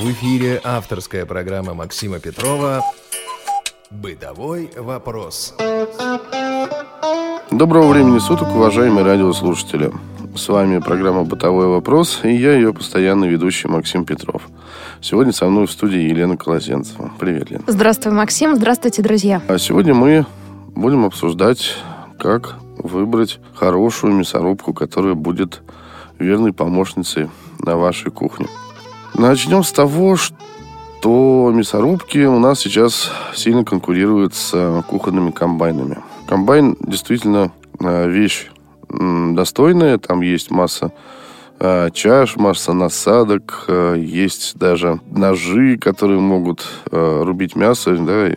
В эфире авторская программа Максима Петрова «Бытовой вопрос». Доброго времени суток, уважаемые радиослушатели. С вами программа «Бытовой вопрос» и я ее постоянный ведущий Максим Петров. Сегодня со мной в студии Елена Колосенцева. Привет, Лена. Здравствуй, Максим. Здравствуйте, друзья. А сегодня мы будем обсуждать, как выбрать хорошую мясорубку, которая будет верной помощницей на вашей кухне. Начнем с того, что мясорубки у нас сейчас сильно конкурируют с кухонными комбайнами. Комбайн действительно э, вещь достойная, там есть масса э, чаш, масса насадок, э, есть даже ножи, которые могут рубить мясо да,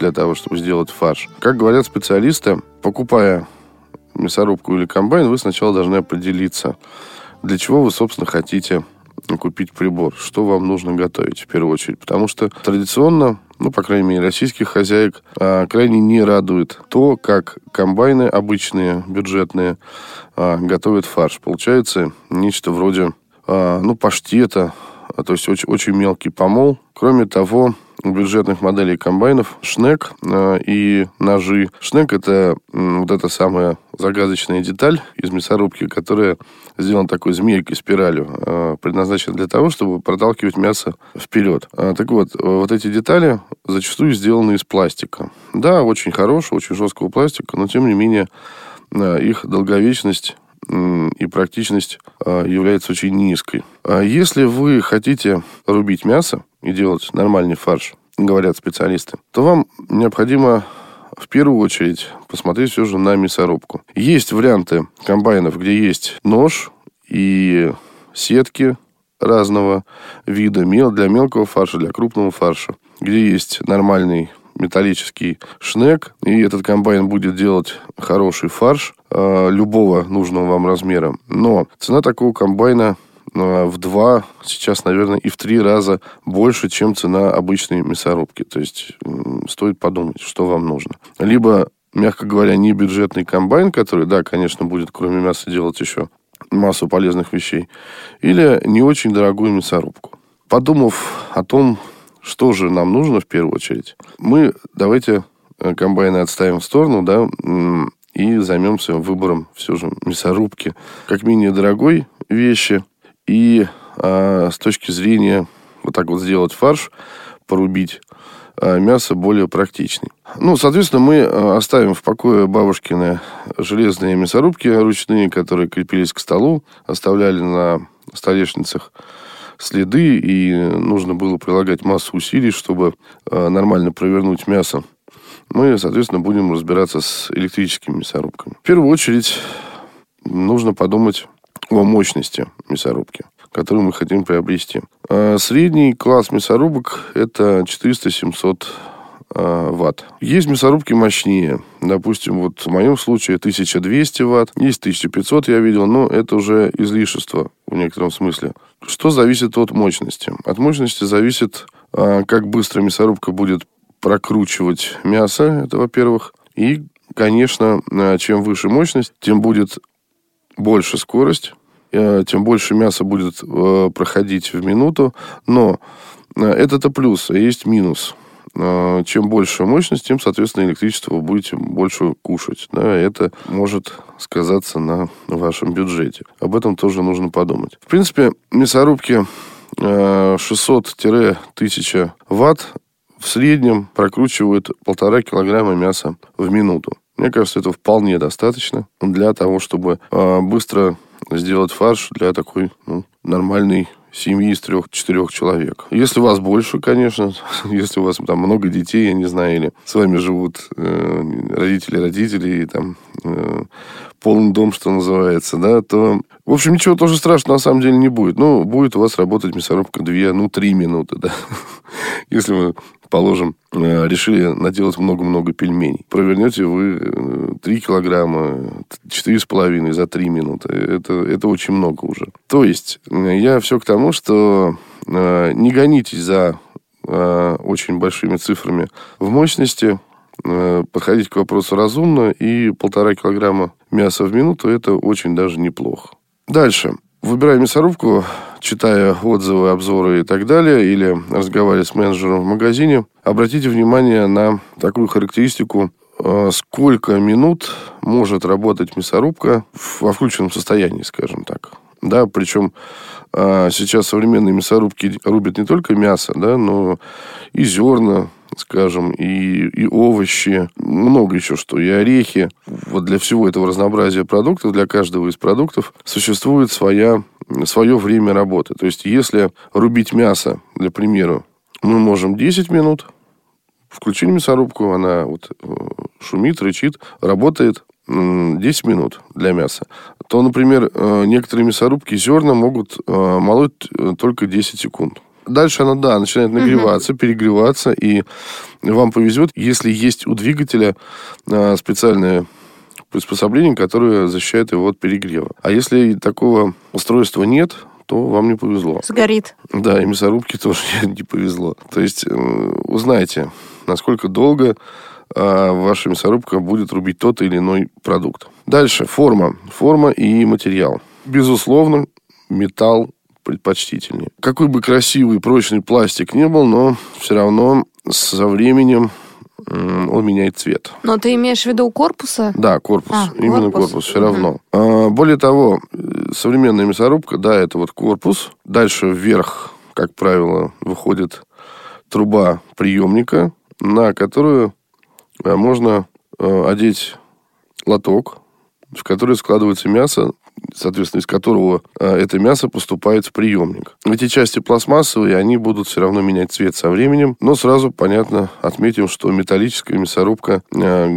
для того, чтобы сделать фарш. Как говорят специалисты, покупая мясорубку или комбайн, вы сначала должны определиться, для чего вы, собственно, хотите купить прибор, что вам нужно готовить в первую очередь. Потому что традиционно, ну, по крайней мере, российских хозяек а, крайне не радует то, как комбайны обычные, бюджетные, а, готовят фарш. Получается нечто вроде, а, ну, паштета, а, то есть очень, очень мелкий помол. Кроме того, бюджетных моделей комбайнов шнек э, и ножи. Шнек это э, вот эта самая загадочная деталь из мясорубки, которая сделана такой змейкой, спиралью, э, предназначена для того, чтобы проталкивать мясо вперед. А, так вот, вот эти детали зачастую сделаны из пластика. Да, очень хорошего, очень жесткого пластика, но тем не менее э, их долговечность и практичность э, является очень низкой. А если вы хотите рубить мясо, и делать нормальный фарш, говорят специалисты, то вам необходимо в первую очередь посмотреть все же на мясорубку. Есть варианты комбайнов, где есть нож и сетки разного вида, мел для мелкого фарша, для крупного фарша, где есть нормальный металлический шнек, и этот комбайн будет делать хороший фарш э, любого нужного вам размера. Но цена такого комбайна в два, сейчас, наверное, и в три раза больше, чем цена обычной мясорубки. То есть стоит подумать, что вам нужно. Либо, мягко говоря, не бюджетный комбайн, который, да, конечно, будет кроме мяса делать еще массу полезных вещей, или не очень дорогую мясорубку. Подумав о том, что же нам нужно в первую очередь, мы давайте э, комбайны отставим в сторону, да, и займемся выбором все же мясорубки как менее дорогой вещи, и э, с точки зрения вот так вот сделать фарш, порубить, э, мясо более практичный. Ну, соответственно, мы э, оставим в покое бабушкины железные мясорубки ручные, которые крепились к столу, оставляли на столешницах следы, и нужно было прилагать массу усилий, чтобы э, нормально провернуть мясо. Мы, соответственно, будем разбираться с электрическими мясорубками. В первую очередь нужно подумать о мощности мясорубки, которую мы хотим приобрести. А средний класс мясорубок это 400-700 а, ватт. Есть мясорубки мощнее. Допустим, вот в моем случае 1200 ватт, есть 1500, я видел, но это уже излишество в некотором смысле. Что зависит от мощности? От мощности зависит, а, как быстро мясорубка будет прокручивать мясо, это во-первых. И, конечно, чем выше мощность, тем будет больше скорость, тем больше мяса будет э, проходить в минуту. Но э, это-то плюс, а есть минус. Чем больше мощность, тем, соответственно, электричество вы будете больше кушать. Да, это может сказаться на вашем бюджете. Об этом тоже нужно подумать. В принципе, мясорубки 600-1000 ватт в среднем прокручивают полтора килограмма мяса в минуту. Мне кажется, это вполне достаточно для того, чтобы э, быстро сделать фарш для такой ну, нормальной семьи из трех-четырех человек. Если вас больше, конечно, если у вас там много детей, я не знаю, или с вами живут э, родители родители, и там э, полный дом, что называется, да, то, в общем, ничего тоже страшного на самом деле не будет. Ну, будет у вас работать мясорубка две, ну, три минуты, да. Если вы положим, э, решили наделать много-много пельменей. Провернете вы 3 э, килограмма, 4,5 за 3 минуты. Это, это очень много уже. То есть, э, я все к тому, что не гонитесь за очень большими цифрами в мощности, подходить к вопросу разумно, и полтора килограмма мяса в минуту – это очень даже неплохо. Дальше. Выбирая мясорубку, читая отзывы, обзоры и так далее, или разговаривая с менеджером в магазине, обратите внимание на такую характеристику, э, сколько минут может работать мясорубка во включенном состоянии, скажем так. Да, причем э, сейчас современные мясорубки рубят не только мясо, да, но и зерна, скажем, и, и овощи, много еще что, и орехи. Вот для всего этого разнообразия продуктов, для каждого из продуктов существует своя, свое время работы. То есть, если рубить мясо, для примера, мы можем 10 минут, включили мясорубку, она вот э, шумит, рычит, работает 10 минут для мяса, то, например, э, некоторые мясорубки зерна могут э, молоть только 10 секунд. Дальше она, да, начинает нагреваться, угу. перегреваться, и вам повезет, если есть у двигателя а, специальное приспособление, которое защищает его от перегрева. А если такого устройства нет, то вам не повезло. Сгорит. Да, и мясорубке тоже не повезло. То есть э, узнайте, насколько долго а, ваша мясорубка будет рубить тот или иной продукт. Дальше. Форма. Форма и материал. Безусловно, металл предпочтительнее. Какой бы красивый, прочный пластик не был, но все равно со временем он меняет цвет. Но ты имеешь в виду корпуса? Да, корпус. А, Именно корпус, корпус все угу. равно. А, более того, современная мясорубка, да, это вот корпус. Дальше вверх, как правило, выходит труба приемника, на которую а, можно а, одеть лоток, в который складывается мясо соответственно, из которого а, это мясо поступает в приемник. Эти части пластмассовые, они будут все равно менять цвет со временем, но сразу, понятно, отметим, что металлическая мясорубка а,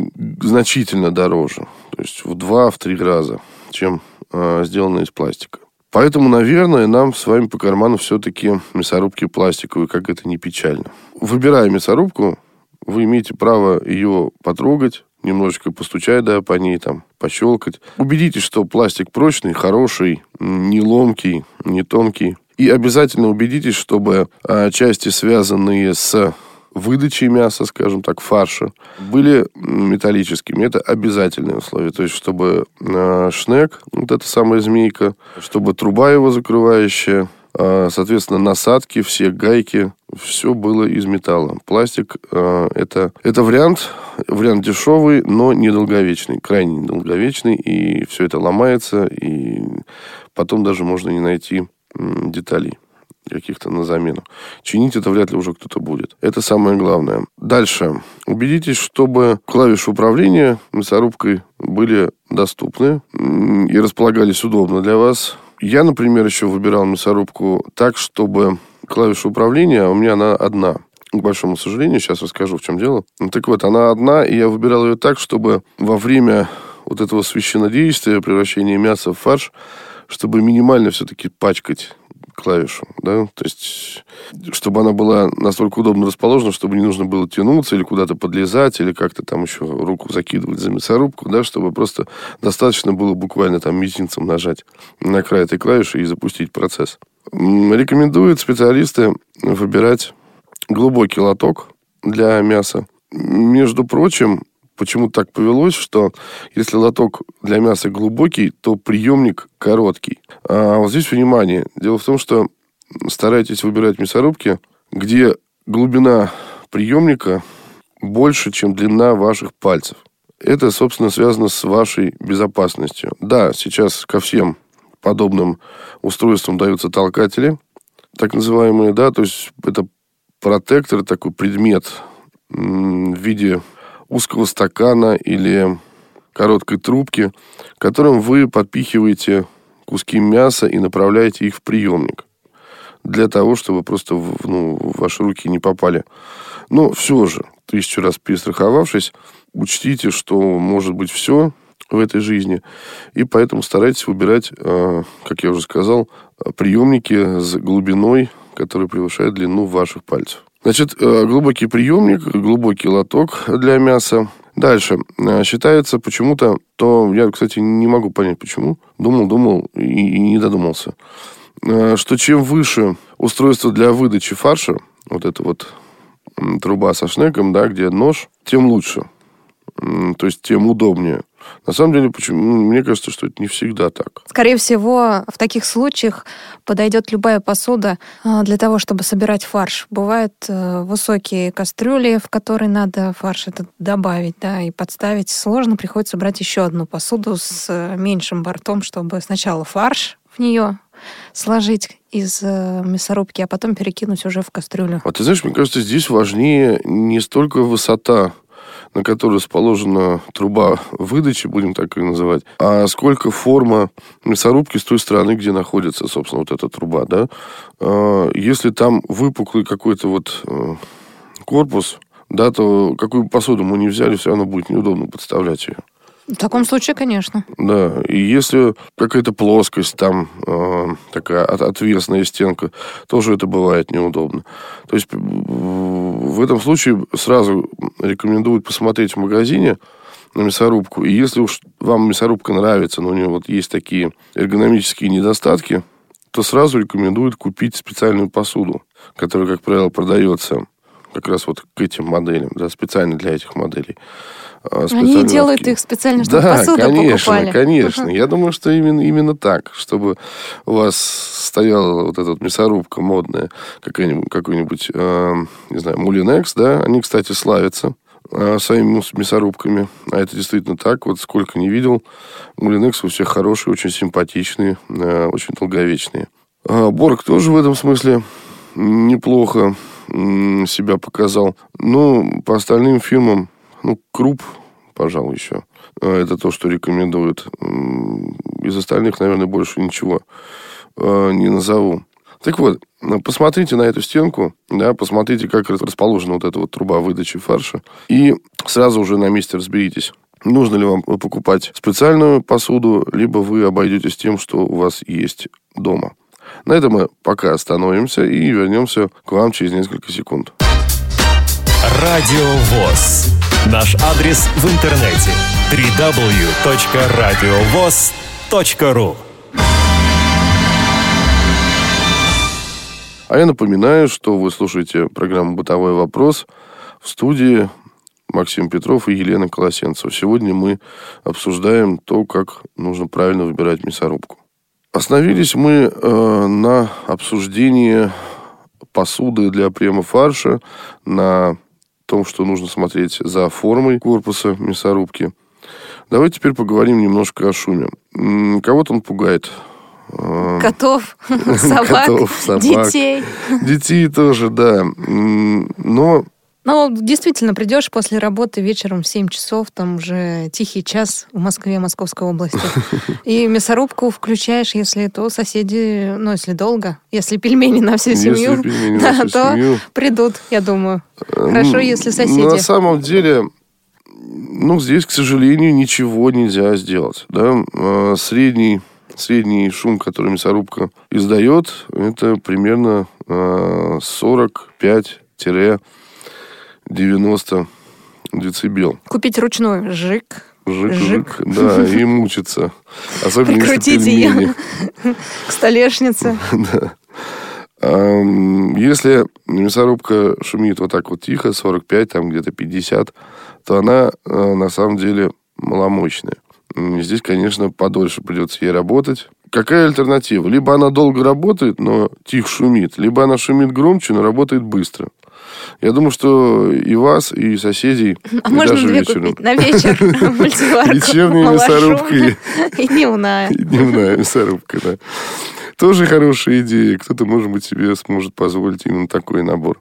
значительно дороже, то есть в два-три раза, чем а, сделанная из пластика. Поэтому, наверное, нам с вами по карману все-таки мясорубки пластиковые, как это не печально. Выбирая мясорубку, вы имеете право ее потрогать, немножечко постучать, да, по ней там, пощелкать. Убедитесь, что пластик прочный, хороший, не ломкий, не тонкий. И обязательно убедитесь, чтобы а, части, связанные с выдачей мяса, скажем так, фарша, были металлическими. Это обязательное условие. То есть, чтобы э, шнек, вот эта самая змейка, чтобы труба его закрывающая, соответственно, насадки, все гайки, все было из металла. Пластик э, это, это вариант, вариант дешевый, но недолговечный, крайне недолговечный, и все это ломается, и потом даже можно не найти деталей каких-то на замену. Чинить это вряд ли уже кто-то будет. Это самое главное. Дальше. Убедитесь, чтобы клавиши управления мясорубкой были доступны и располагались удобно для вас. Я, например, еще выбирал мясорубку так, чтобы клавиша управления, у меня она одна. К большому сожалению, сейчас расскажу, в чем дело. Ну, так вот, она одна, и я выбирал ее так, чтобы во время вот этого священнодействия, превращения мяса в фарш, чтобы минимально все-таки пачкать клавишу, да, то есть, чтобы она была настолько удобно расположена, чтобы не нужно было тянуться или куда-то подлезать, или как-то там еще руку закидывать за мясорубку, да, чтобы просто достаточно было буквально там мизинцем нажать на край этой клавиши и запустить процесс. Рекомендуют специалисты выбирать глубокий лоток для мяса. Между прочим, почему так повелось, что если лоток для мяса глубокий, то приемник короткий. А вот здесь внимание. Дело в том, что старайтесь выбирать мясорубки, где глубина приемника больше, чем длина ваших пальцев. Это, собственно, связано с вашей безопасностью. Да, сейчас ко всем подобным устройствам даются толкатели, так называемые, да, то есть это протектор, такой предмет в виде узкого стакана или короткой трубки, которым вы подпихиваете куски мяса и направляете их в приемник для того, чтобы просто ну, в ваши руки не попали. Но все же, тысячу раз перестраховавшись, учтите, что может быть все в этой жизни, и поэтому старайтесь выбирать, э, как я уже сказал, приемники с глубиной, которая превышает длину ваших пальцев. Значит, э, глубокий приемник, глубокий лоток для мяса. Дальше. Э, считается почему-то, то я, кстати, не могу понять, почему. Думал, думал и, и не додумался. Что чем выше устройство для выдачи фарша, вот это вот труба со шнеком, да, где нож, тем лучше. То есть, тем удобнее. На самом деле, почему, ну, мне кажется, что это не всегда так. Скорее всего, в таких случаях подойдет любая посуда а, для того, чтобы собирать фарш. Бывают э, высокие кастрюли, в которые надо фарш этот добавить, да, и подставить. Сложно, приходится брать еще одну посуду с э, меньшим бортом, чтобы сначала фарш в нее сложить из э, мясорубки, а потом перекинуть уже в кастрюлю. А ты знаешь, мне кажется, здесь важнее не столько высота на которой расположена труба выдачи, будем так ее называть, а сколько форма мясорубки с той стороны, где находится, собственно, вот эта труба, да. А, если там выпуклый какой-то вот э, корпус, да, то какую посуду мы не взяли, все равно будет неудобно подставлять ее. В таком случае, конечно. Да, и если какая-то плоскость там, э, такая от, отвесная стенка, тоже это бывает неудобно. То есть в этом случае сразу рекомендуют посмотреть в магазине на мясорубку. И если уж вам мясорубка нравится, но у нее вот есть такие эргономические недостатки, то сразу рекомендуют купить специальную посуду, которая, как правило, продается как раз вот к этим моделям, да, специально для этих моделей. А, Они делают их специально, чтобы да, посуду конечно, покупали. конечно. Uh-huh. Я думаю, что именно, именно так, чтобы у вас стояла вот эта вот мясорубка модная, какой-нибудь, какой-нибудь э, не знаю, Мулинекс, да, они, кстати, славятся э, своими мясорубками. А это действительно так. Вот сколько не видел, Мулинекс у всех хорошие, очень симпатичные, э, очень долговечные. Э, Борг тоже в этом смысле неплохо себя показал. Ну, по остальным фильмам ну, круп, пожалуй, еще. А, это то, что рекомендуют. Из остальных, наверное, больше ничего а, не назову. Так вот, посмотрите на эту стенку, да, посмотрите, как расположена вот эта вот труба выдачи фарша, и сразу уже на месте разберитесь, нужно ли вам покупать специальную посуду, либо вы обойдетесь тем, что у вас есть дома. На этом мы пока остановимся и вернемся к вам через несколько секунд. Радио ВОЗ. Наш адрес в интернете www.radiovoz.ru А я напоминаю, что вы слушаете программу «Бытовой вопрос» в студии Максим Петров и Елена Колосенцева. Сегодня мы обсуждаем то, как нужно правильно выбирать мясорубку. Остановились мы э, на обсуждении посуды для приема фарша, на том, что нужно смотреть за формой корпуса мясорубки. Давайте теперь поговорим немножко о шуме. Кого-то он пугает. А, Котов, собак, Котов, собак, детей. Детей тоже, да. Но ну, действительно, придешь после работы вечером в 7 часов, там уже тихий час в Москве, Московской области. И мясорубку включаешь, если то соседи, ну, если долго, если пельмени на всю семью, да, на всю то семью. придут, я думаю. Хорошо, если соседи. На самом деле, ну, здесь, к сожалению, ничего нельзя сделать. Да? А, средний, средний шум, который мясорубка издает, это примерно 45 а, 90 децибел. Купить ручной жик. Жик, жик, да, и мучиться. Особенно Прикрутите ее к столешнице. Да. Если мясорубка шумит вот так вот тихо, 45, там где-то 50, то она э, на самом деле маломощная. Здесь, конечно, подольше придется ей работать. Какая альтернатива? Либо она долго работает, но тихо шумит, либо она шумит громче, но работает быстро. Я думаю, что и вас, и соседей, а и можно даже две вечером. купить на вечер мультиварку. Вечерняя мясорубка. И дневная. И дневная мясорубка, да. Тоже хорошая идея. Кто-то, может быть, себе сможет позволить именно такой набор.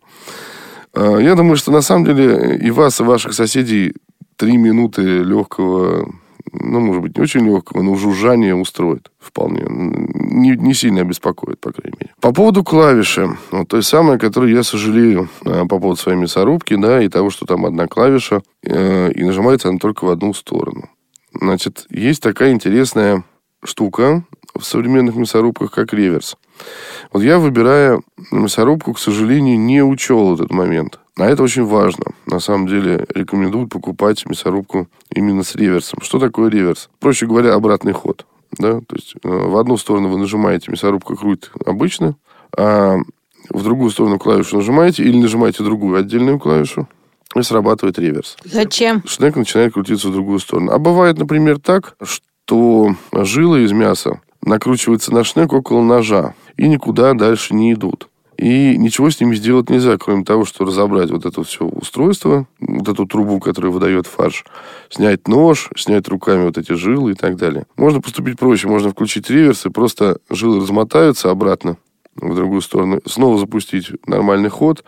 А, я думаю, что на самом деле и вас, и ваших соседей три минуты легкого ну, может быть, не очень легкого, но жужжание устроит вполне. Не, не сильно беспокоит, по крайней мере. По поводу клавиши. Вот той самой, которой я сожалею э, по поводу своей мясорубки, да, и того, что там одна клавиша, э, и нажимается она только в одну сторону. Значит, есть такая интересная штука в современных мясорубках, как реверс. Вот я, выбирая мясорубку, к сожалению, не учел этот момент. А это очень важно. На самом деле рекомендуют покупать мясорубку именно с реверсом. Что такое реверс? Проще говоря, обратный ход. Да? То есть э, в одну сторону вы нажимаете, мясорубка крутит обычно, а в другую сторону клавишу нажимаете или нажимаете другую отдельную клавишу. и срабатывает реверс. Зачем? Шнек начинает крутиться в другую сторону. А бывает, например, так, что жилы из мяса накручиваются на шнек около ножа и никуда дальше не идут. И ничего с ними сделать нельзя, кроме того, что разобрать вот это все устройство, вот эту трубу, которая выдает фарш, снять нож, снять руками вот эти жилы и так далее. Можно поступить проще, можно включить реверс и просто жилы размотаются обратно в другую сторону, снова запустить нормальный ход,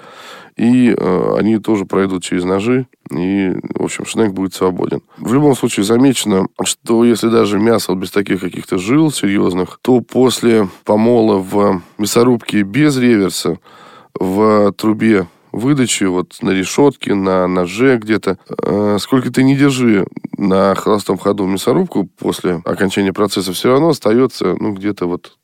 и э, они тоже пройдут через ножи, и, в общем, шнек будет свободен. В любом случае замечено, что если даже мясо без таких каких-то жил серьезных, то после помола в мясорубке без реверса в трубе выдачи, вот на решетке, на ноже где-то. Э, сколько ты не держи на холостом ходу мясорубку после окончания процесса, все равно остается, ну, где-то вот,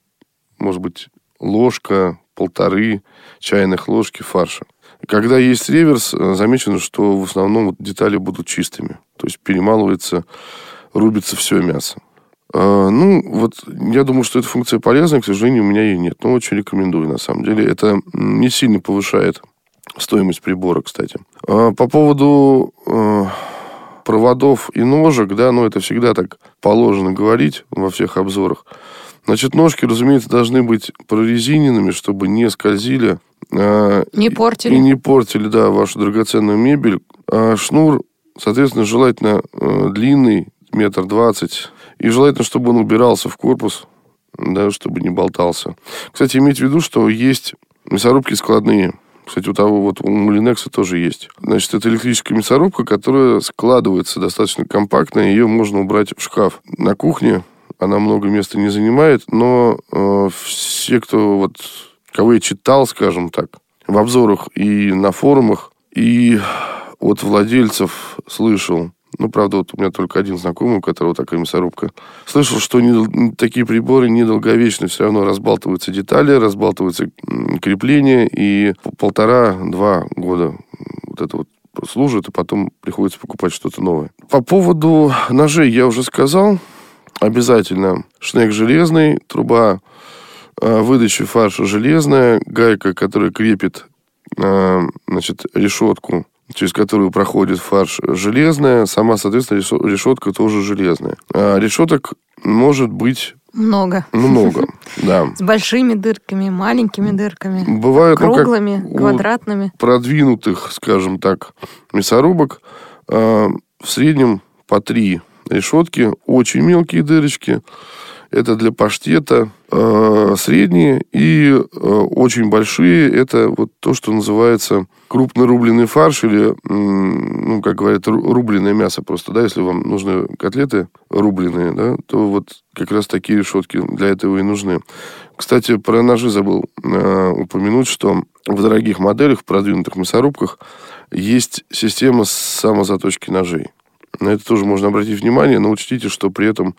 может быть, ложка, полторы чайных ложки фарша. Когда есть реверс, э, замечено, что в основном детали будут чистыми. То есть перемалывается, рубится все мясо. А, ну, вот я думаю, что эта функция полезная, к сожалению, у меня ее нет. Но очень рекомендую, на самом деле. Это не сильно повышает стоимость прибора, кстати. А, по поводу э, проводов и ножек, да, ну, это всегда так положено говорить во всех обзорах. Значит, ножки, разумеется, должны быть прорезиненными, чтобы не скользили. А, не портили. И не портили, да, вашу драгоценную мебель. А шнур, соответственно, желательно э, длинный, метр двадцать. И желательно, чтобы он убирался в корпус, да, чтобы не болтался. Кстати, имейте в виду, что есть мясорубки складные. Кстати, у того вот у Мулинекса тоже есть. Значит, это электрическая мясорубка, которая складывается достаточно компактно, ее можно убрать в шкаф. На кухне она много места не занимает, но э, все, кто вот, кого я читал, скажем так, в обзорах и на форумах, и от владельцев слышал, ну, правда, вот у меня только один знакомый, у которого такая мясорубка. Слышал, что не, такие приборы недолговечны. Все равно разбалтываются детали, разбалтываются крепления, и полтора-два года вот это вот служит, и потом приходится покупать что-то новое. По поводу ножей я уже сказал обязательно шнек железный, труба э, выдачи фарша железная, гайка, которая крепит э, значит, решетку, через которую проходит фарш железная, сама, соответственно, решетка тоже железная. А решеток может быть много. Много, да. С большими дырками, маленькими дырками. Бывают круглыми, ну, квадратными. Продвинутых, скажем так, мясорубок э, в среднем по три решетки, очень мелкие дырочки. Это для паштета. Э, средние и э, очень большие. Это вот то, что называется крупнорубленый фарш или, ну, как говорят, рубленое мясо просто, да, если вам нужны котлеты рубленые, да, то вот как раз такие решетки для этого и нужны. Кстати, про ножи забыл э, упомянуть, что в дорогих моделях, в продвинутых мясорубках есть система самозаточки ножей. На это тоже можно обратить внимание, но учтите, что при этом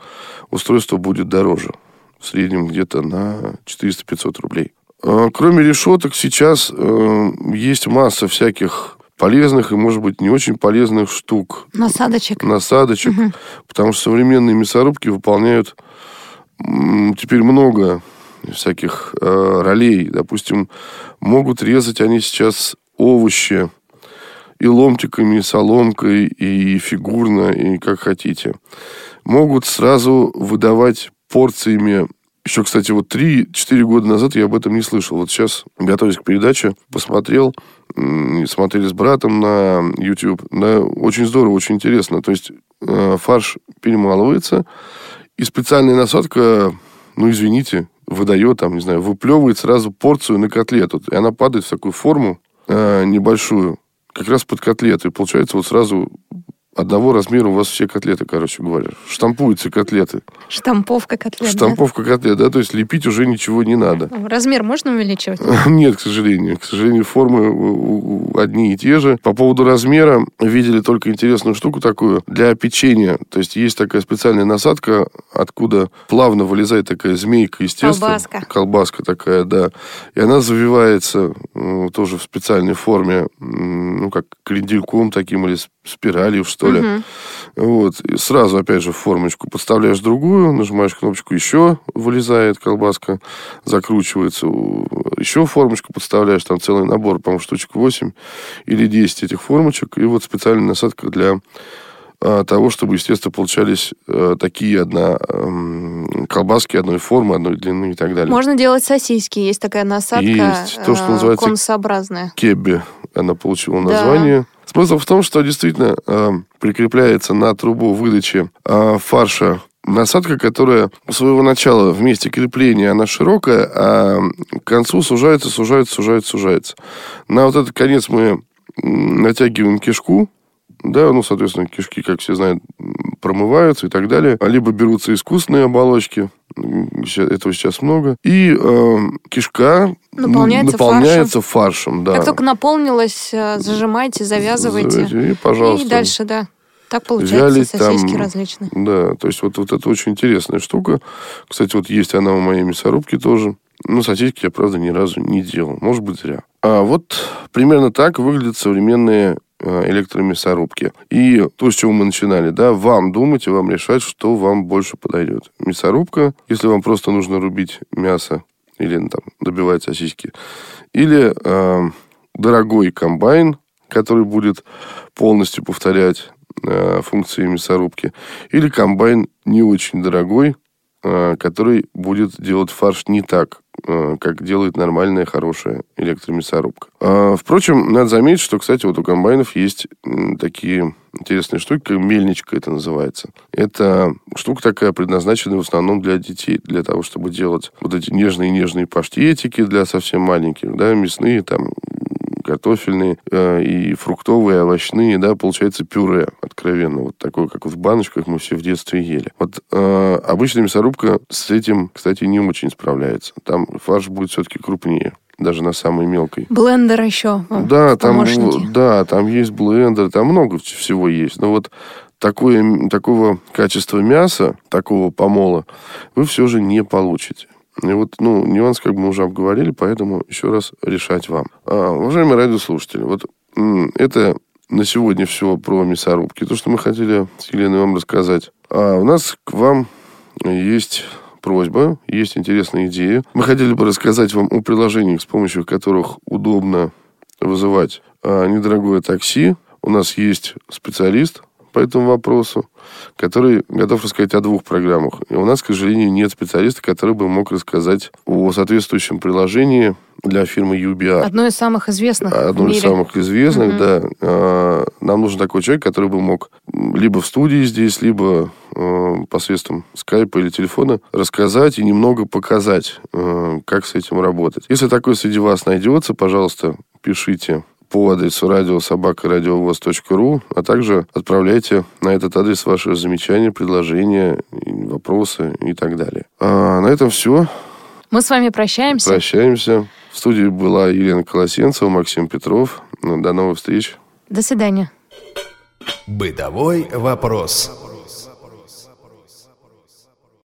устройство будет дороже. В среднем где-то на 400-500 рублей. А, кроме решеток, сейчас э, есть масса всяких полезных и, может быть, не очень полезных штук. Насадочек. Насадочек. Угу. Потому что современные мясорубки выполняют теперь много всяких э, ролей. Допустим, могут резать они сейчас овощи и ломтиками, и соломкой, и фигурно, и как хотите. Могут сразу выдавать порциями еще, кстати, вот 3-4 года назад я об этом не слышал. Вот сейчас, готовясь к передаче, посмотрел, смотрели с братом на YouTube. Да, очень здорово, очень интересно. То есть э, фарш перемалывается, и специальная насадка, ну, извините, выдает, там, не знаю, выплевывает сразу порцию на котлету. И она падает в такую форму э, небольшую как раз под котлеты. Получается, вот сразу одного размера у вас все котлеты, короче говоря. Штампуются котлеты. Штамповка котлет, Штамповка да? котлет, да, то есть лепить уже ничего не надо. Размер можно увеличивать? Нет, к сожалению. К сожалению, формы одни и те же. По поводу размера видели только интересную штуку такую для печенья. То есть есть такая специальная насадка, откуда плавно вылезает такая змейка из теста. Колбаска. Колбаска такая, да. И она завивается э, тоже в специальной форме, ну, как крендельком таким или спиралью, что ли. Мгм. Вот. И сразу, опять же, в формочку подставляешь другую, нажимаешь кнопочку «Еще», вылезает колбаска, закручивается. Еще формочку подставляешь, там целый набор, по-моему, штучек 8 или 10 этих формочек. И вот специальная насадка для а, того, чтобы, естественно, получались э, такие одна, эм, колбаски одной формы, одной длины и так далее. Можно делать сосиски. Есть такая насадка Есть. То, что э, называется конусообразная. Кебби она получила Да. название. Смысл в том, что действительно э, прикрепляется на трубу выдачи э, фарша насадка, которая у своего начала в месте крепления она широкая, а к концу сужается, сужается, сужается, сужается. На вот этот конец мы натягиваем кишку, да, ну, соответственно, кишки, как все знают, промываются и так далее. А Либо берутся искусственные оболочки, этого сейчас много, и э, кишка Наполняется наполняется фаршем. да. Как только наполнилось, э, зажимайте, завязывайте. И, пожалуйста. И дальше, да. Так получается Вялить сосиски там- различные. Да, то есть вот, вот это очень интересная штука. Кстати, вот есть она у моей мясорубки тоже. Но сосиски я, правда, ни разу не делал. Может быть, зря. А вот примерно так выглядят современные электромясорубки. И то, с чего мы начинали, да, вам думать и вам решать, что вам больше подойдет. Мясорубка, если вам просто нужно рубить мясо или ну, там добивать сосиски, или э, дорогой комбайн, который будет полностью повторять э, функции мясорубки, или комбайн не очень дорогой, э, который будет делать фарш не так, э, как делает нормальная, хорошая электромясорубка. А, Впрочем, надо заметить, что, кстати, вот у комбайнов есть такие интересные штуки, как мельничка это называется. Это штука такая, предназначенная в основном для детей, для того, чтобы делать вот эти нежные-нежные паштетики для совсем маленьких, да, мясные там картофельные э, и фруктовые, овощные, да, получается пюре откровенно, вот такое, как в баночках мы все в детстве ели. Вот э, обычная мясорубка с этим, кстати, не очень справляется. Там фарш будет все-таки крупнее, даже на самой мелкой. Блендер еще. о, Да, там, да, там есть блендер, там много вс- всего есть. Но вот такое, такого качества мяса, такого помола, вы все же не получите. И вот, ну, нюанс, как мы уже обговорили, поэтому еще раз решать вам. А, уважаемые радиослушатели, вот это на сегодня все про мясорубки. То, что мы хотели с Еленой вам рассказать. А у нас к вам есть просьба, есть интересная идея. Мы хотели бы рассказать вам о приложениях, с помощью которых удобно вызывать а, недорогое такси. У нас есть специалист по этому вопросу, который готов рассказать о двух программах. И у нас, к сожалению, нет специалиста, который бы мог рассказать о соответствующем приложении для фирмы UBR. Одно из самых известных Одно из самых известных, Мгм. да. А, Нам нужен такой человек, который бы мог либо в студии здесь, либо э, посредством скайпа или телефона рассказать и немного показать, э, как с этим работать. Если такой среди вас найдется, пожалуйста, пишите по адресу радиособакарадиовоз.ру, а также отправляйте на этот адрес ваши замечания, предложения, вопросы и так далее. А на этом все. Мы с вами прощаемся. Прощаемся. В студии была Елена Колосенцева, Максим Петров. Ну, До новых встреч. До свидания. Бытовой вопрос.